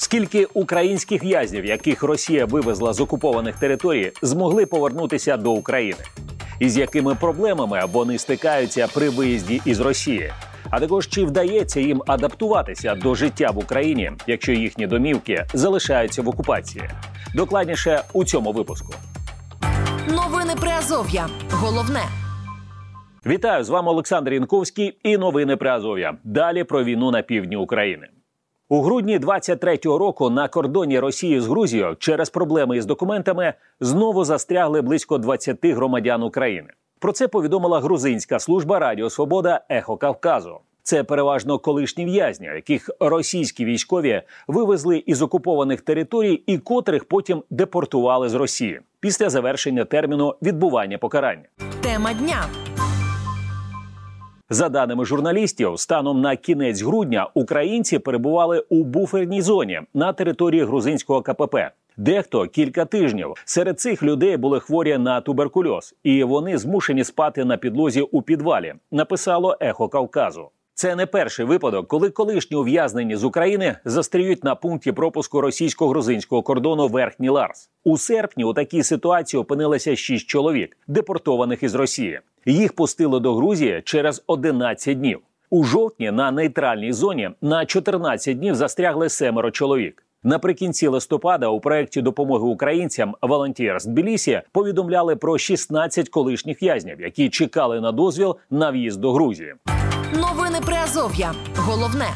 Скільки українських в'язнів, яких Росія вивезла з окупованих територій, змогли повернутися до України? І з якими проблемами вони стикаються при виїзді із Росії? А також чи вдається їм адаптуватися до життя в Україні, якщо їхні домівки залишаються в окупації? Докладніше у цьому випуску. Новини Приазов'я. Головне. Вітаю з вами Олександр Янковський і новини Приазов'я. Далі про війну на півдні України. У грудні 23-го року на кордоні Росії з Грузією через проблеми із документами знову застрягли близько 20 громадян України. Про це повідомила грузинська служба Радіо Свобода Ехо Кавказу. Це переважно колишні в'язні, яких російські військові вивезли із окупованих територій і котрих потім депортували з Росії після завершення терміну відбування покарання. Тема дня. За даними журналістів, станом на кінець грудня українці перебували у буферній зоні на території грузинського КПП. Дехто кілька тижнів серед цих людей були хворі на туберкульоз, і вони змушені спати на підлозі у підвалі. Написало Ехо Кавказу. Це не перший випадок, коли колишні ув'язнені з України застріють на пункті пропуску російсько-грузинського кордону Верхній Ларс. У серпні у такій ситуації опинилося шість чоловік, депортованих із Росії. Їх пустили до Грузії через 11 днів. У жовтні на нейтральній зоні на 14 днів застрягли семеро чоловік. Наприкінці листопада у проєкті допомоги українцям Волонтерс Тбілісі повідомляли про 16 колишніх в'язнів, які чекали на дозвіл на в'їзд до Грузії. Новини Приазов'я. Головне.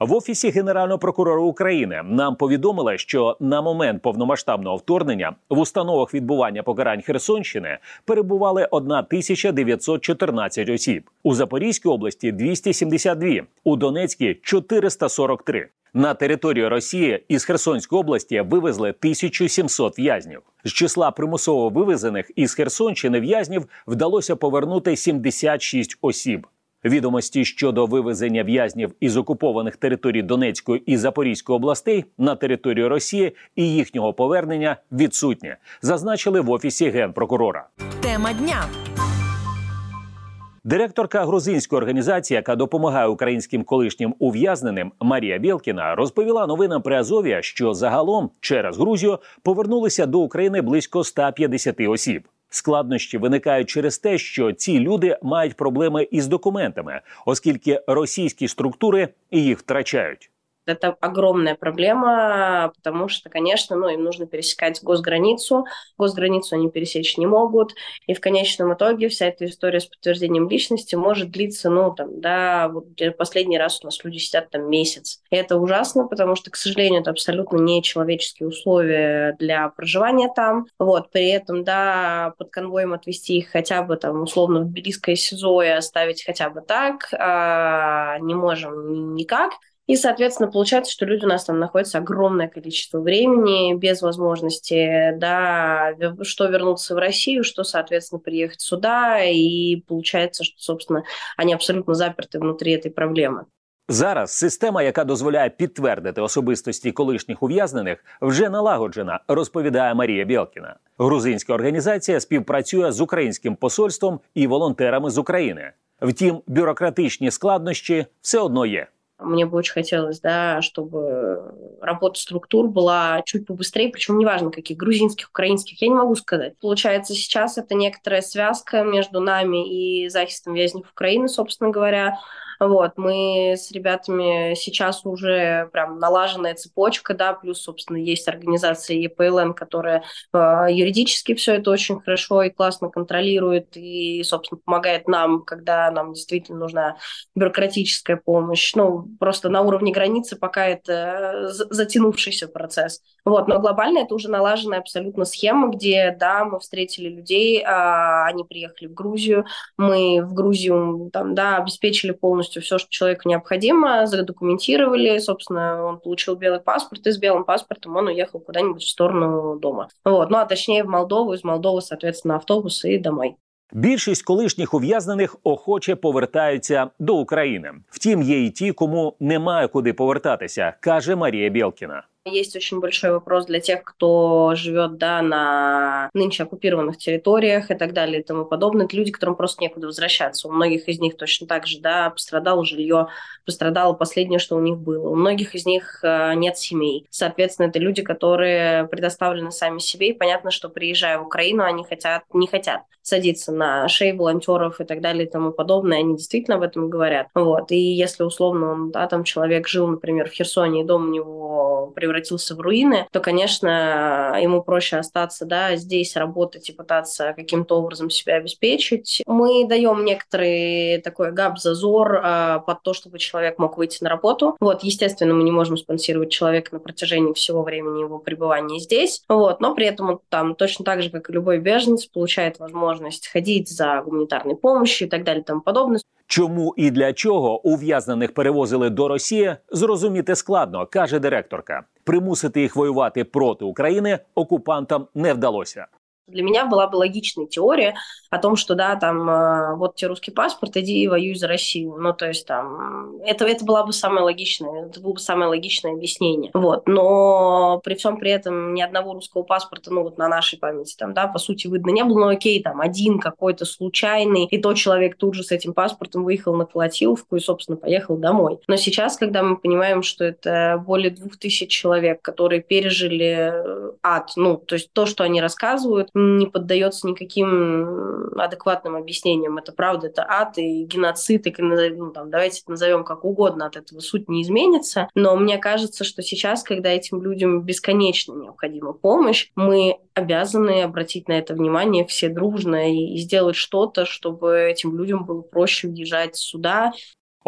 В офісі генерального прокурора України нам повідомили, що на момент повномасштабного вторгнення в установах відбування покарань Херсонщини перебували 1914 осіб у Запорізькій області 272, у Донецькій 443. На територію Росії із Херсонської області вивезли 1700 в'язнів. З числа примусово вивезених із Херсонщини в'язнів вдалося повернути 76 осіб. Відомості щодо вивезення в'язнів із окупованих територій Донецької і Запорізької областей на територію Росії і їхнього повернення відсутні, зазначили в офісі генпрокурора. Тема дня. Директорка грузинської організації, яка допомагає українським колишнім ув'язненим Марія Білкіна, розповіла новинам при Азов'я, що загалом через Грузію повернулися до України близько 150 осіб. Складнощі виникають через те, що ці люди мають проблеми із документами, оскільки російські структури їх втрачають. Это огромная проблема, потому что, конечно, ну, им нужно пересекать госграницу, госграницу они пересечь не могут, и в конечном итоге вся эта история с подтверждением личности может длиться, ну, там, да, вот последний раз у нас люди сидят там месяц. И это ужасно, потому что, к сожалению, это абсолютно не человеческие условия для проживания там, вот, при этом, да, под конвоем отвести их хотя бы там условно в Тбилисское СИЗО и оставить хотя бы так а, не можем никак, и, соответственно, получается, что люди у нас там находятся огромное количество времени, без возможности, да, что вернуться в Россию, что, соответственно, приехать сюда. И получается, что, собственно, они абсолютно заперты внутри этой проблемы. Зараз система, яка дозволяє підтвердити особистості колишніх ув'язнених, вже налагоджена, розповідає Марія Білкіна. Грузинська організація співпрацює з українським посольством і волонтерами з України. Втім, бюрократичні складнощі все одно є. Мне бы очень хотелось, да, чтобы работа структур была чуть побыстрее, причем неважно каких, грузинских, украинских, я не могу сказать. Получается, сейчас это некоторая связка между нами и захистом вязнев Украины, собственно говоря, вот, мы с ребятами сейчас уже прям налаженная цепочка, да, плюс, собственно, есть организация ЕПЛН, которая э, юридически все это очень хорошо и классно контролирует и, собственно, помогает нам, когда нам действительно нужна бюрократическая помощь. Ну, просто на уровне границы пока это затянувшийся процесс. Вот, но глобально это уже налаженная абсолютно схема, где, да, мы встретили людей, а, они приехали в Грузию, мы в Грузию, там, да, обеспечили полностью полностью все, что человеку необходимо, задокументировали, собственно, он получил белый паспорт, и с белым паспортом он уехал куда-нибудь в сторону дома. Вот. Ну, а точнее в Молдову, из Молдовы, соответственно, автобус и домой. Більшість колишніх ув'язнених охоче повертаються до України. Втім, є і ті, кому немає куди повертатися, каже Марія Білкіна. Есть очень большой вопрос для тех, кто живет да, на нынче оккупированных территориях и так далее и тому подобное. Это люди, которым просто некуда возвращаться. У многих из них точно так же да, пострадало жилье, пострадало последнее, что у них было. У многих из них э, нет семей. Соответственно, это люди, которые предоставлены сами себе. И понятно, что приезжая в Украину, они хотят, не хотят садиться на шеи волонтеров и так далее и тому подобное. Они действительно об этом говорят. Вот. И если условно он, да, там человек жил, например, в Херсоне, и дом у него превратился в руины, то, конечно, ему проще остаться да, здесь, работать и пытаться каким-то образом себя обеспечить. Мы даем некоторый такой габ-зазор э, под то, чтобы человек мог выйти на работу. Вот, естественно, мы не можем спонсировать человека на протяжении всего времени его пребывания здесь, вот, но при этом он там точно так же, как и любой беженец, получает возможность ходить за гуманитарной помощью и так далее и тому подобное. Чому і для чого ув'язнених перевозили до Росії, зрозуміти складно, каже директорка. Примусити їх воювати проти України окупантам не вдалося. Для меня была бы логичная теория о том, что да, там э, вот тебе русский паспорт, иди и воюй за Россию. Ну, то есть там это, это была бы самое логичное, это было бы самое логичное объяснение. Вот. Но при всем при этом ни одного русского паспорта, ну, вот на нашей памяти там, да, по сути, видно не было. Ну, окей, там один какой-то случайный, и тот человек тут же с этим паспортом выехал на Колотиловку и, собственно, поехал домой. Но сейчас, когда мы понимаем, что это более двух тысяч человек, которые пережили э, ад, ну, то есть то, что они рассказывают, не поддается никаким адекватным объяснениям. Это правда, это ад и геноцид, и, ну, там, давайте это назовем как угодно, от этого суть не изменится. Но мне кажется, что сейчас, когда этим людям бесконечно необходима помощь, мы обязаны обратить на это внимание все дружно и сделать что-то, чтобы этим людям было проще уезжать сюда,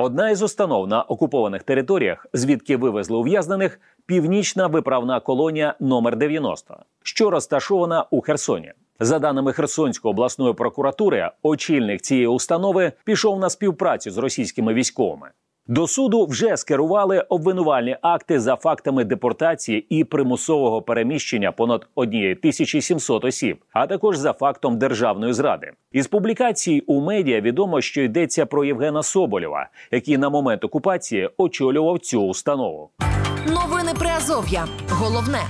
Одна із установ на окупованих територіях, звідки вивезли ув'язнених, північна виправна колонія номер 90 що розташована у Херсоні. За даними Херсонської обласної прокуратури, очільник цієї установи пішов на співпрацю з російськими військовими. До суду вже скерували обвинувальні акти за фактами депортації і примусового переміщення понад 1700 осіб, а також за фактом державної зради. Із публікацій у медіа відомо, що йдеться про Євгена Соболєва, який на момент окупації очолював цю установу. Новини Приазов'я. Головне.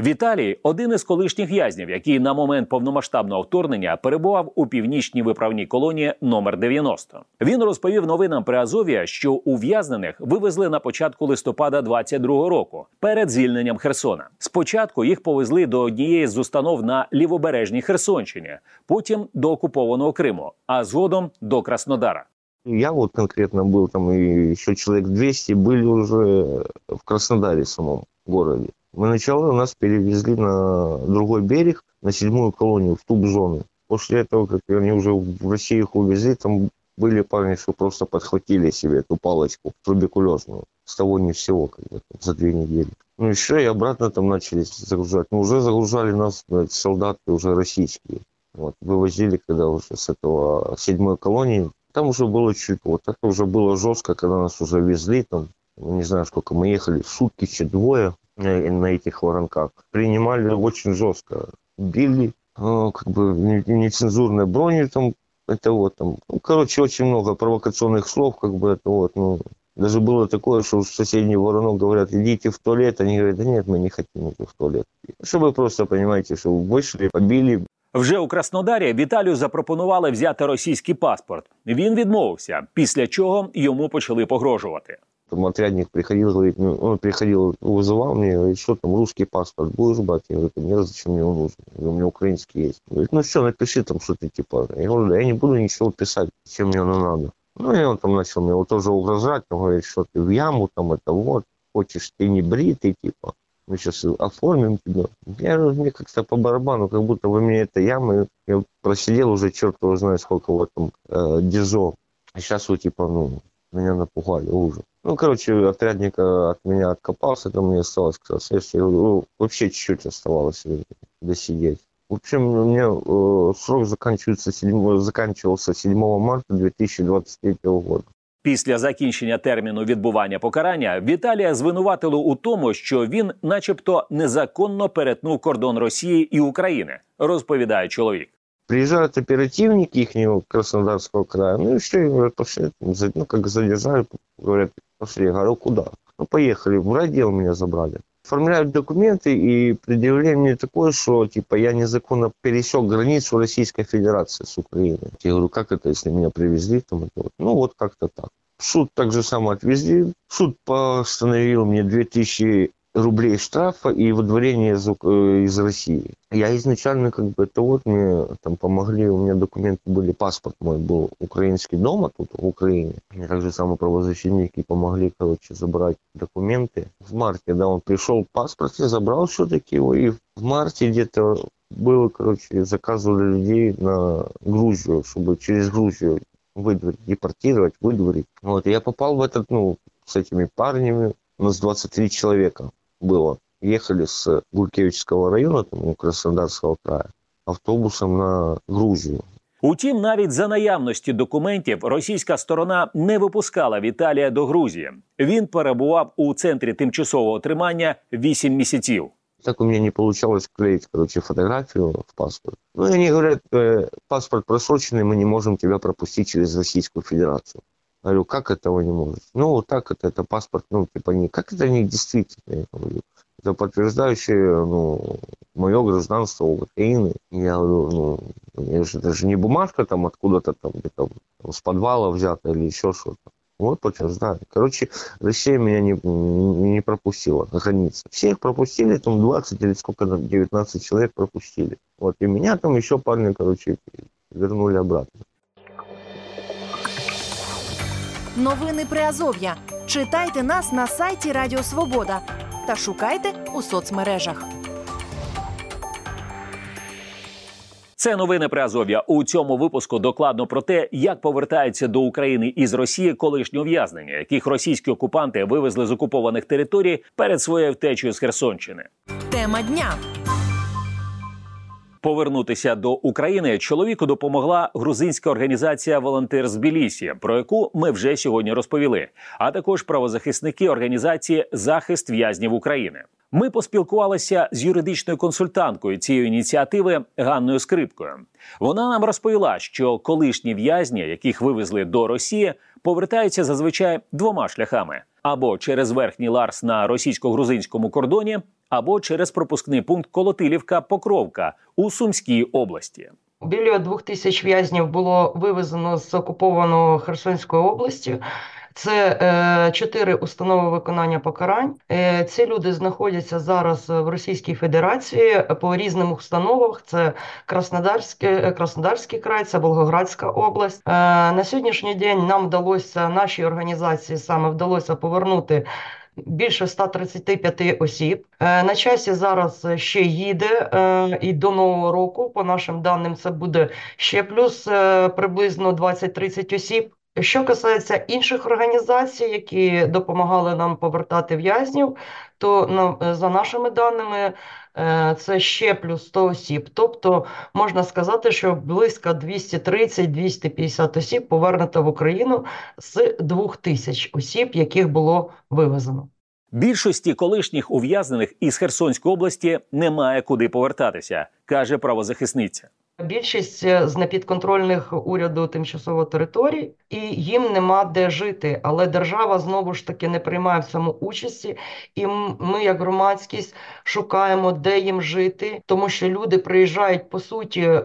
Віталій один із колишніх в'язнів, який на момент повномасштабного вторгнення перебував у північній виправній колонії номер 90. Він розповів новинам при Азові, що ув'язнених вивезли на початку листопада 22-го року перед звільненням Херсона. Спочатку їх повезли до однієї з установ на лівобережній Херсонщині, потім до окупованого Криму, а згодом до Краснодара. Я вот конкретно был там, и еще человек 200 были уже в Краснодаре самом городе. Мы сначала нас перевезли на другой берег, на седьмую колонию, в туб-зону. После этого, как они уже в Россию их увезли, там были парни, что просто подхватили себе эту палочку туберкулезную. С того ни всего, как бы, за две недели. Ну еще и обратно там начали загружать. Ну уже загружали нас блядь, солдаты уже российские. Вот, вывозили, когда уже с этого седьмой колонии. Там уже было чуть, вот это уже было жестко, когда нас уже везли, там, не знаю, сколько мы ехали, сутки, че двое, на этих воронках. Принимали очень жестко. Били, э, как бы нецензурной брони там, это вот там. Ну, короче, очень много провокационных слов, как бы это вот, ну, даже было такое, что соседний воронок говорят, идите в туалет. Они говорят, да нет, мы не хотим идти в туалет. Чтобы просто, понимаете, что вышли, побили. Вже у Краснодарі Віталію запропонували взяти російський паспорт. Він відмовився, після чого йому почали погрожувати. Там отрядник приходил, говорит, ну, он приходил, вызывал мне, говорит, что там, русский паспорт будешь брать? Я говорю, нет, зачем мне он нужен? Говорю, у меня украинский есть. Говорит, ну все, напиши там что-то типа. Я говорю, да я не буду ничего писать, чем мне оно надо. Ну и он там начал мне вот тоже угрожать, он говорит, что ты в яму, там это вот, хочешь, ты не бритый, типа, мы сейчас оформим тебя. Я мне как-то по барабану, как будто вы мне это яма, я просидел уже, черт его знает, сколько в этом э, дизо. А сейчас вот типа, ну, меня напугали, ужас. Ну, короче, отрядник от меня откопался, там мне осталось, кстати, ну, вообще чуть-чуть оставалось досидеть. В общем, у меня э, срок заканчивается 7, заканчивался 7 марта 2023 года. Після закінчення терміну відбування покарання Віталія звинуватили у тому, що він, начебто, незаконно перетнув кордон Росії і України, розповідає чоловік. Приезжают оперативники их Краснодарского края, ну и все, говорят, пошли, ну как задержали, говорят, пошли, я говорю, куда? Ну поехали, в райдел меня забрали. Оформляют документы и предъявление мне такое, что типа я незаконно пересек границу Российской Федерации с Украиной. Я говорю, как это, если меня привезли? Там, это вот. Ну вот как-то так. Суд так же само отвезли. Суд постановил мне 2000 рублей штрафа и выдворение из, э, из России. Я изначально как бы это вот мне там помогли, у меня документы были, паспорт мой был украинский дома тут в Украине. Мне также самые правозащитники помогли, короче, забрать документы. В марте, да, он пришел, паспорт я забрал все-таки его, и в марте где-то было, короче, заказывали людей на Грузию, чтобы через Грузию выдворить, депортировать, выдворить. Вот, и я попал в этот, ну, с этими парнями, у нас 23 человека было. Ехали с Гулькевичского району, там, Краснодарського краю, автобусом на Грузію. Утім, навіть за наявності документів російська сторона не випускала Віталія до Грузії. Він перебував у центрі тимчасового тримання 8 місяців. Так у меня не получалось клеить, короче, фотографию в паспорт. Ну, и они говорят, э, паспорт просроченный, мы не можем тебя пропустить через Российскую Федерацию. Говорю, как этого не может? Ну, вот так это, это паспорт, ну, типа, не, как это не действительно, я говорю. Это подтверждающее, ну, мое гражданство Украины. Я говорю, ну, это же не бумажка там откуда-то там где-то с подвала взята или еще что-то. Вот подтверждаю. Короче, Россия меня не, не пропустила на границе. Всех пропустили, там 20 или сколько, 19 человек пропустили. Вот, и меня там еще парни, короче, вернули обратно. Новини Приазов'я. Читайте нас на сайті Радіо Свобода та шукайте у соцмережах. Це новини при Азов'я. У цьому випуску докладно про те, як повертаються до України із Росії колишні ув'язнення, яких російські окупанти вивезли з окупованих територій перед своєю втечею з Херсонщини. Тема дня. Повернутися до України чоловіку допомогла грузинська організація Волонтер з Білісі, про яку ми вже сьогодні розповіли, а також правозахисники організації Захист в'язнів України. Ми поспілкувалися з юридичною консультанткою цієї ініціативи Ганною Скрипкою. Вона нам розповіла, що колишні в'язні, яких вивезли до Росії, повертаються зазвичай двома шляхами: або через верхній Ларс на російсько-грузинському кордоні, або через пропускний пункт Колотилівка Покровка у Сумській області. Біля двох тисяч в'язнів було вивезено з окупованої Херсонської області. Це е, чотири установи виконання покарань. Е, ці люди знаходяться зараз в Російській Федерації по різним установах. Це Краснодарський, е, Краснодарський край, це Волгоградська область. На сьогоднішній день нам вдалося нашій організації саме вдалося повернути. Більше 135 осіб на часі зараз ще їде і до нового року. По нашим даним, це буде ще плюс приблизно 20-30 осіб. Що касається інших організацій, які допомагали нам повертати в'язнів, то ну, за нашими даними е, це ще плюс 100 осіб. Тобто можна сказати, що близько 230-250 осіб повернуто в Україну з 2000 осіб, яких було вивезено. Більшості колишніх ув'язнених із Херсонської області немає куди повертатися, каже правозахисниця. Більшість е, з непідконтрольних уряду тимчасово територій, і їм нема де жити. Але держава знову ж таки не приймає в цьому участі, і ми, як громадськість, шукаємо, де їм жити, тому що люди приїжджають по суті е,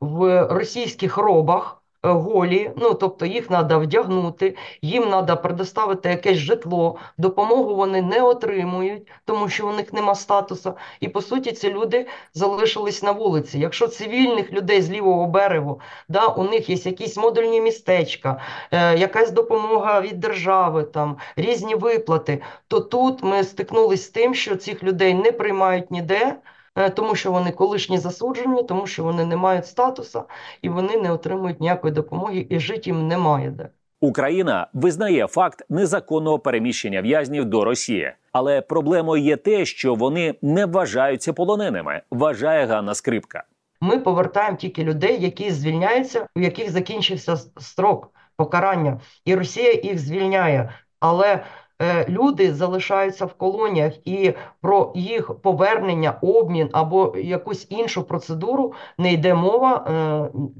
в російських робах. Голі, ну тобто їх треба вдягнути, їм треба предоставити якесь житло, допомогу вони не отримують, тому що у них нема статусу. І по суті, ці люди залишились на вулиці. Якщо цивільних людей з лівого берегу, да, у них є якісь модульні містечка, е, якась допомога від держави, там різні виплати, то тут ми стикнулися з тим, що цих людей не приймають ніде. Е, тому що вони колишні засуджені, тому що вони не мають статусу і вони не отримують ніякої допомоги, і жити їм немає де. Україна визнає факт незаконного переміщення в'язнів до Росії, але проблемою є те, що вони не вважаються полоненими. Вважає Ганна Скрипка. Ми повертаємо тільки людей, які звільняються, у яких закінчився строк покарання, і Росія їх звільняє. Але люди залишаються в колоніях, і про їх повернення, обмін або якусь іншу процедуру не йде мова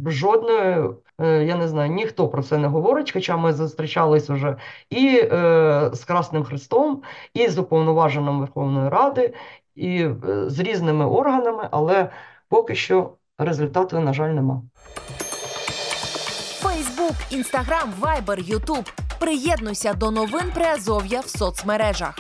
е, жодної. Е, я не знаю, ніхто про це не говорить, хоча ми зустрічались вже і е, з Красним Христом, і з уповноваженим Верховної Ради, і е, з різними органами, але поки що результату, на жаль, нема. Фейсбук, Інстаграм, Вайбер, Ютуб. Приєднуйся до новин Приазов'я в соцмережах.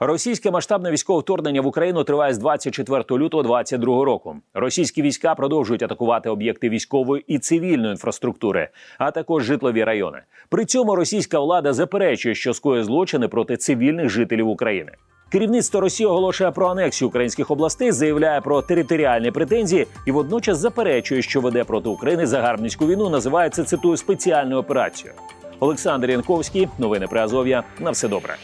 Російське масштабне військове вторгнення в Україну триває з 24 лютого 2022 року. Російські війська продовжують атакувати об'єкти військової і цивільної інфраструктури, а також житлові райони. При цьому російська влада заперечує, що скоє злочини проти цивільних жителів України. Керівництво Росії оголошує про анексію українських областей, заявляє про територіальні претензії і водночас заперечує, що веде проти України загарбницьку війну. Називається цитую спеціальною операцією. Олександр Янковський, новини при Азов'я. На все добре.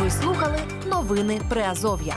Ви слухали новини Приазов'я.